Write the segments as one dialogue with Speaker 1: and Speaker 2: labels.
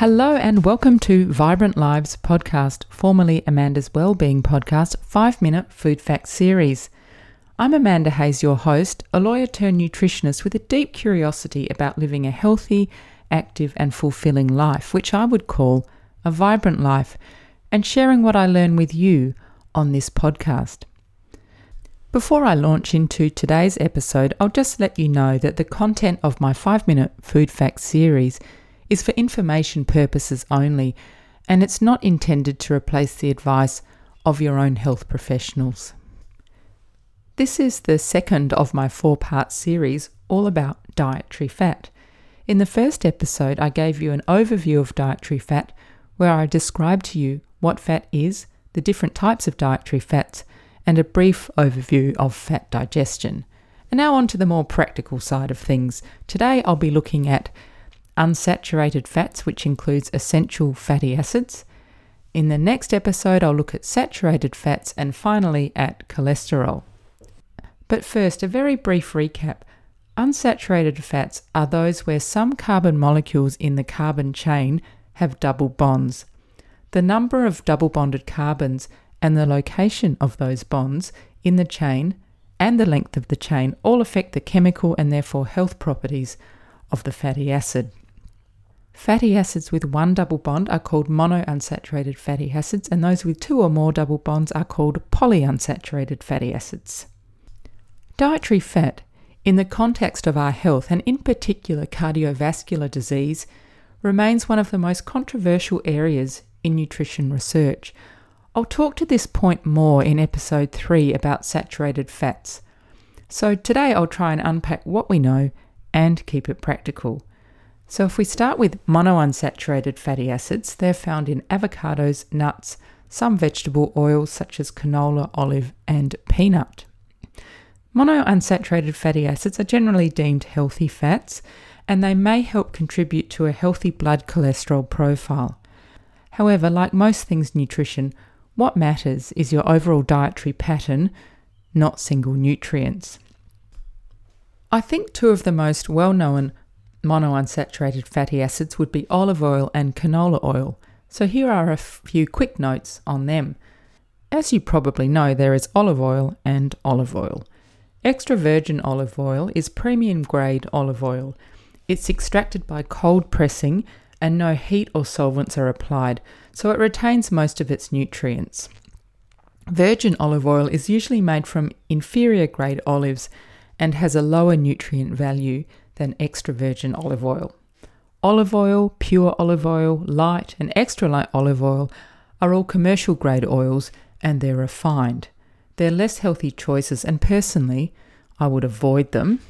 Speaker 1: Hello and welcome to Vibrant Lives podcast, formerly Amanda's Wellbeing podcast, 5 minute food facts series. I'm Amanda Hayes, your host, a lawyer turned nutritionist with a deep curiosity about living a healthy, active, and fulfilling life, which I would call a vibrant life, and sharing what I learn with you on this podcast. Before I launch into today's episode, I'll just let you know that the content of my 5 minute food facts series is for information purposes only, and it's not intended to replace the advice of your own health professionals. This is the second of my four part series all about dietary fat. In the first episode, I gave you an overview of dietary fat where I described to you what fat is, the different types of dietary fats, and a brief overview of fat digestion. And now on to the more practical side of things. Today I'll be looking at unsaturated fats, which includes essential fatty acids. In the next episode, I'll look at saturated fats and finally at cholesterol. But first, a very brief recap. Unsaturated fats are those where some carbon molecules in the carbon chain have double bonds. The number of double bonded carbons and the location of those bonds in the chain and the length of the chain all affect the chemical and therefore health properties of the fatty acid. Fatty acids with one double bond are called monounsaturated fatty acids, and those with two or more double bonds are called polyunsaturated fatty acids. Dietary fat, in the context of our health and in particular cardiovascular disease, remains one of the most controversial areas in nutrition research. I'll talk to this point more in episode 3 about saturated fats. So today I'll try and unpack what we know and keep it practical. So, if we start with monounsaturated fatty acids, they're found in avocados, nuts, some vegetable oils such as canola, olive, and peanut. Monounsaturated fatty acids are generally deemed healthy fats and they may help contribute to a healthy blood cholesterol profile. However, like most things nutrition, what matters is your overall dietary pattern, not single nutrients. I think two of the most well known monounsaturated fatty acids would be olive oil and canola oil. So here are a few quick notes on them. As you probably know, there is olive oil and olive oil. Extra virgin olive oil is premium grade olive oil. It's extracted by cold pressing and no heat or solvents are applied, so it retains most of its nutrients. Virgin olive oil is usually made from inferior grade olives and has a lower nutrient value than extra virgin olive oil. Olive oil, pure olive oil, light, and extra light olive oil are all commercial grade oils and they're refined. They're less healthy choices, and personally, I would avoid them.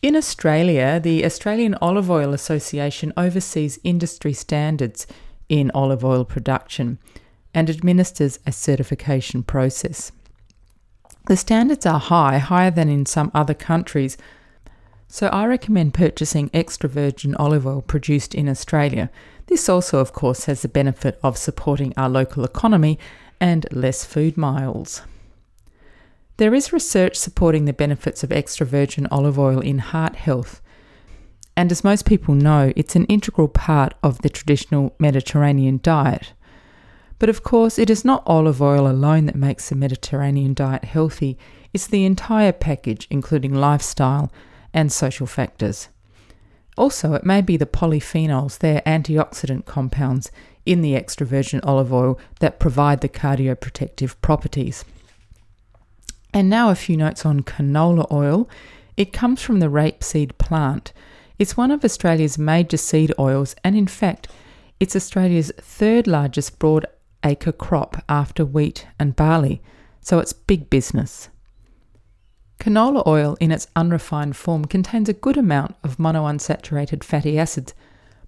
Speaker 1: In Australia, the Australian Olive Oil Association oversees industry standards in olive oil production and administers a certification process. The standards are high, higher than in some other countries, so I recommend purchasing extra virgin olive oil produced in Australia. This also, of course, has the benefit of supporting our local economy and less food miles. There is research supporting the benefits of extra virgin olive oil in heart health. And as most people know, it's an integral part of the traditional Mediterranean diet. But of course, it is not olive oil alone that makes the Mediterranean diet healthy, it's the entire package, including lifestyle and social factors. Also, it may be the polyphenols, their antioxidant compounds in the extra virgin olive oil that provide the cardioprotective properties. And now a few notes on canola oil. It comes from the rapeseed plant. It's one of Australia's major seed oils, and in fact, it's Australia's third largest broad acre crop after wheat and barley, so it's big business. Canola oil in its unrefined form contains a good amount of monounsaturated fatty acids,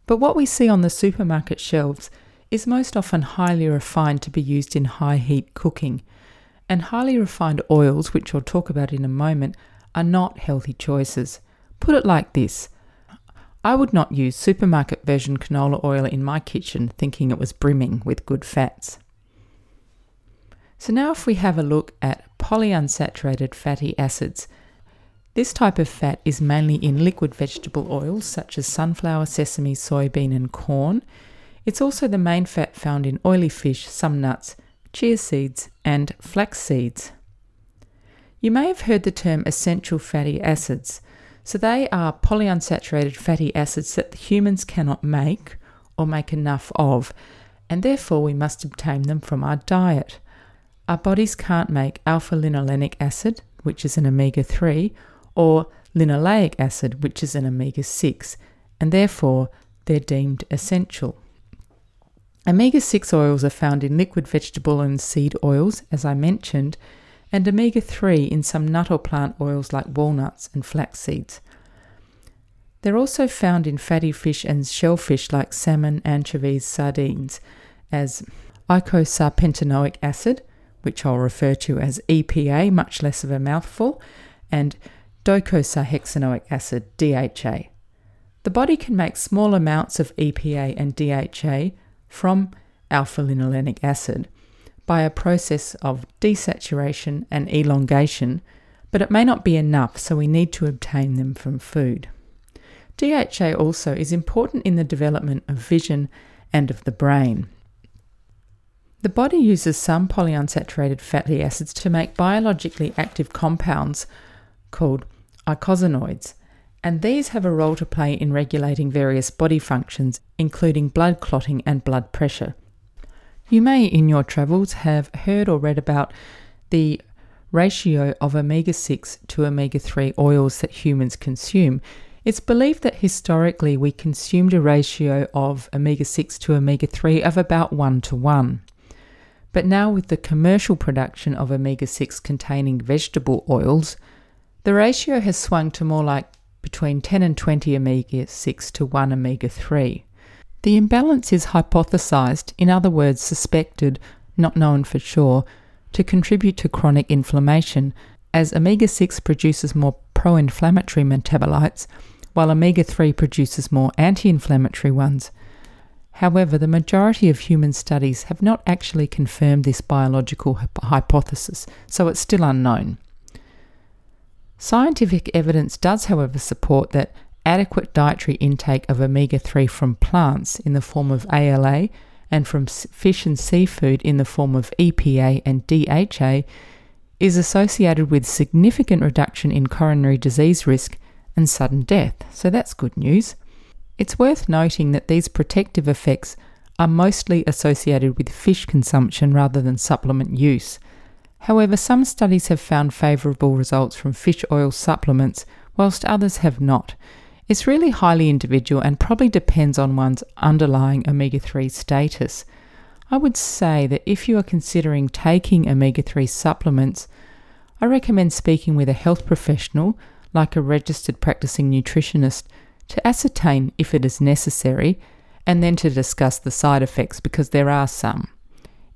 Speaker 1: but what we see on the supermarket shelves is most often highly refined to be used in high heat cooking. And highly refined oils, which I'll talk about in a moment, are not healthy choices. Put it like this I would not use supermarket version canola oil in my kitchen thinking it was brimming with good fats. So, now if we have a look at polyunsaturated fatty acids, This type of fat is mainly in liquid vegetable oils such as sunflower, sesame, soybean, and corn. It's also the main fat found in oily fish, some nuts, chia seeds, and flax seeds. You may have heard the term essential fatty acids. So they are polyunsaturated fatty acids that humans cannot make or make enough of, and therefore we must obtain them from our diet. Our bodies can't make alpha linolenic acid, which is an omega 3, or linoleic acid, which is an omega 6, and therefore they're deemed essential. Omega 6 oils are found in liquid vegetable and seed oils, as I mentioned, and omega 3 in some nut or plant oils like walnuts and flax seeds. They're also found in fatty fish and shellfish like salmon, anchovies, sardines, as eicosapentaenoic acid, which I'll refer to as EPA, much less of a mouthful, and docosahexaenoic acid, DHA. The body can make small amounts of EPA and DHA from alpha linolenic acid by a process of desaturation and elongation, but it may not be enough, so we need to obtain them from food. DHA also is important in the development of vision and of the brain. The body uses some polyunsaturated fatty acids to make biologically active compounds called eicosanoids, and these have a role to play in regulating various body functions, including blood clotting and blood pressure. You may, in your travels, have heard or read about the ratio of omega 6 to omega 3 oils that humans consume. It's believed that historically we consumed a ratio of omega 6 to omega 3 of about 1 to 1. But now, with the commercial production of omega 6 containing vegetable oils, the ratio has swung to more like between 10 and 20 omega 6 to 1 omega 3. The imbalance is hypothesized, in other words, suspected, not known for sure, to contribute to chronic inflammation, as omega 6 produces more pro inflammatory metabolites, while omega 3 produces more anti inflammatory ones. However, the majority of human studies have not actually confirmed this biological hypothesis, so it's still unknown. Scientific evidence does, however, support that adequate dietary intake of omega 3 from plants in the form of ALA and from fish and seafood in the form of EPA and DHA is associated with significant reduction in coronary disease risk and sudden death. So that's good news. It's worth noting that these protective effects are mostly associated with fish consumption rather than supplement use. However, some studies have found favourable results from fish oil supplements, whilst others have not. It's really highly individual and probably depends on one's underlying omega 3 status. I would say that if you are considering taking omega 3 supplements, I recommend speaking with a health professional, like a registered practicing nutritionist, to ascertain if it is necessary and then to discuss the side effects because there are some.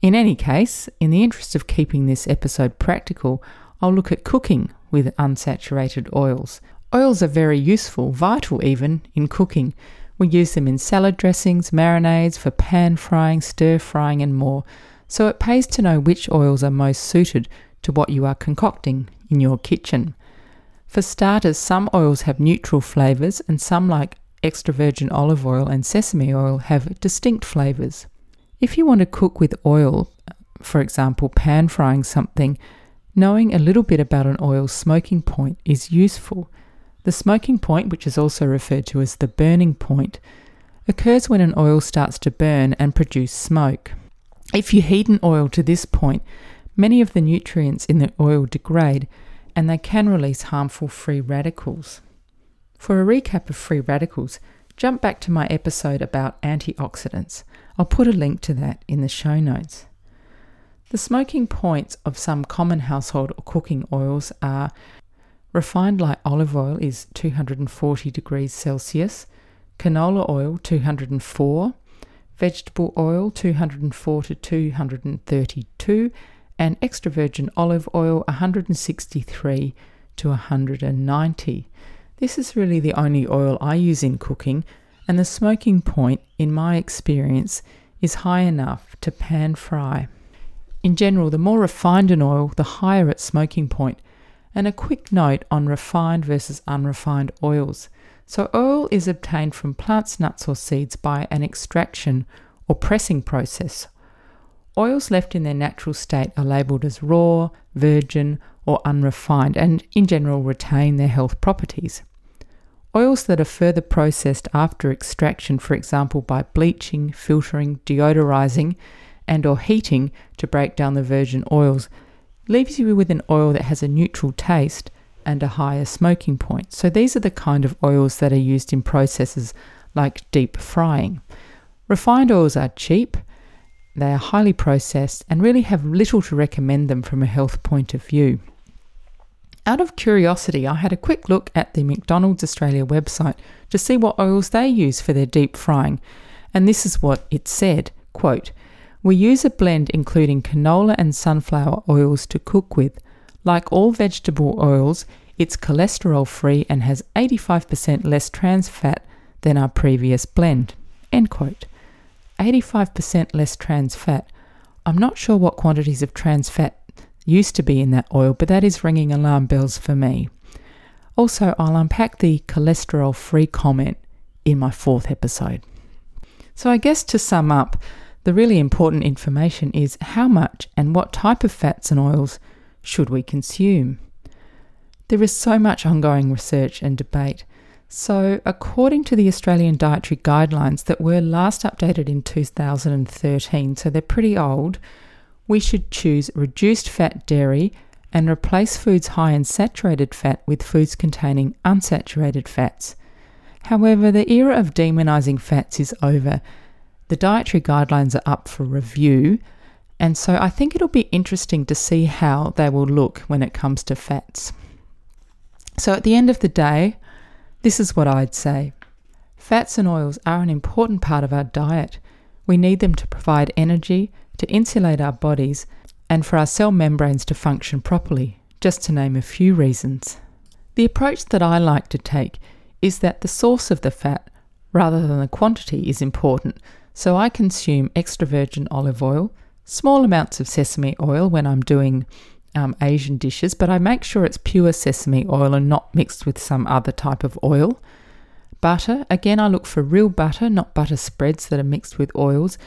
Speaker 1: In any case, in the interest of keeping this episode practical, I'll look at cooking with unsaturated oils. Oils are very useful, vital even, in cooking. We use them in salad dressings, marinades, for pan frying, stir frying, and more. So it pays to know which oils are most suited to what you are concocting in your kitchen. For starters, some oils have neutral flavours, and some, like extra virgin olive oil and sesame oil, have distinct flavours. If you want to cook with oil, for example, pan frying something, knowing a little bit about an oil's smoking point is useful. The smoking point, which is also referred to as the burning point, occurs when an oil starts to burn and produce smoke. If you heat an oil to this point, many of the nutrients in the oil degrade and they can release harmful free radicals. For a recap of free radicals, jump back to my episode about antioxidants. I'll put a link to that in the show notes. The smoking points of some common household or cooking oils are Refined light olive oil is 240 degrees Celsius, canola oil 204, vegetable oil 204 to 232, and extra virgin olive oil 163 to 190. This is really the only oil I use in cooking, and the smoking point, in my experience, is high enough to pan fry. In general, the more refined an oil, the higher its smoking point. And a quick note on refined versus unrefined oils. So, oil is obtained from plants, nuts, or seeds by an extraction or pressing process. Oils left in their natural state are labelled as raw, virgin, or unrefined, and in general retain their health properties. Oils that are further processed after extraction, for example by bleaching, filtering, deodorizing, and or heating to break down the virgin oils, leaves you with an oil that has a neutral taste and a higher smoking point. So these are the kind of oils that are used in processes like deep frying. Refined oils are cheap, they are highly processed, and really have little to recommend them from a health point of view. Out of curiosity, I had a quick look at the McDonald's Australia website to see what oils they use for their deep frying, and this is what it said quote, We use a blend including canola and sunflower oils to cook with. Like all vegetable oils, it's cholesterol free and has 85% less trans fat than our previous blend. End quote. 85% less trans fat. I'm not sure what quantities of trans fat used to be in that oil, but that is ringing alarm bells for me. Also, I'll unpack the cholesterol free comment in my fourth episode. So, I guess to sum up, the really important information is how much and what type of fats and oils should we consume. There is so much ongoing research and debate. So, according to the Australian Dietary Guidelines that were last updated in 2013, so they're pretty old, we should choose reduced fat dairy and replace foods high in saturated fat with foods containing unsaturated fats. However, the era of demonizing fats is over. The dietary guidelines are up for review, and so I think it'll be interesting to see how they will look when it comes to fats. So, at the end of the day, this is what I'd say fats and oils are an important part of our diet. We need them to provide energy, to insulate our bodies, and for our cell membranes to function properly, just to name a few reasons. The approach that I like to take is that the source of the fat, rather than the quantity, is important. So I consume extra virgin olive oil, small amounts of sesame oil when I'm doing um, Asian dishes, but I make sure it's pure sesame oil and not mixed with some other type of oil. Butter, again, I look for real butter, not butter spreads that are mixed with oils,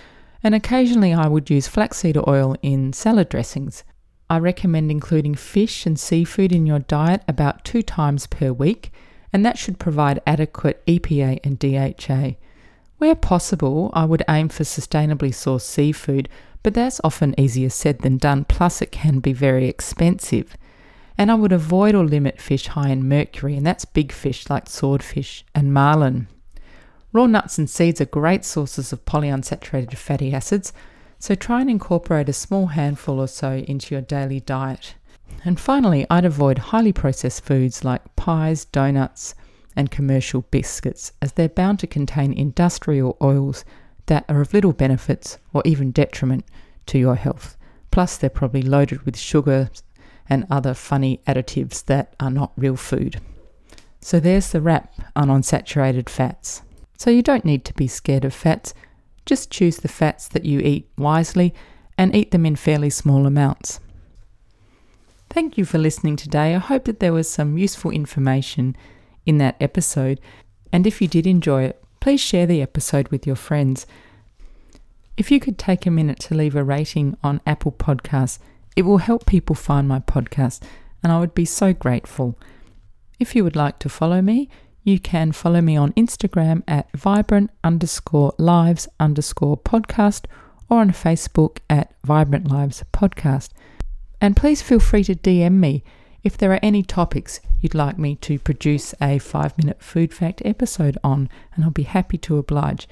Speaker 1: and occasionally I would use flaxseed oil in salad dressings. I recommend including fish and seafood in your diet about two times per week, and that should provide adequate EPA and DHA. Where possible, I would aim for sustainably sourced seafood, but that's often easier said than done, plus, it can be very expensive. And I would avoid or limit fish high in mercury, and that's big fish like swordfish and marlin. Raw nuts and seeds are great sources of polyunsaturated fatty acids, so try and incorporate a small handful or so into your daily diet. And finally, I'd avoid highly processed foods like pies, donuts, and commercial biscuits, as they're bound to contain industrial oils that are of little benefits or even detriment to your health. Plus, they're probably loaded with sugar and other funny additives that are not real food. So, there's the wrap on unsaturated fats. So you don't need to be scared of fats. Just choose the fats that you eat wisely and eat them in fairly small amounts. Thank you for listening today. I hope that there was some useful information in that episode. And if you did enjoy it, please share the episode with your friends. If you could take a minute to leave a rating on Apple Podcasts, it will help people find my podcast, and I would be so grateful. If you would like to follow me, you can follow me on Instagram at vibrant underscore lives underscore podcast or on Facebook at Vibrant Lives Podcast. And please feel free to DM me if there are any topics you'd like me to produce a five minute food fact episode on, and I'll be happy to oblige.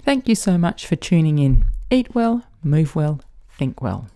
Speaker 1: Thank you so much for tuning in. Eat well, move well, think well.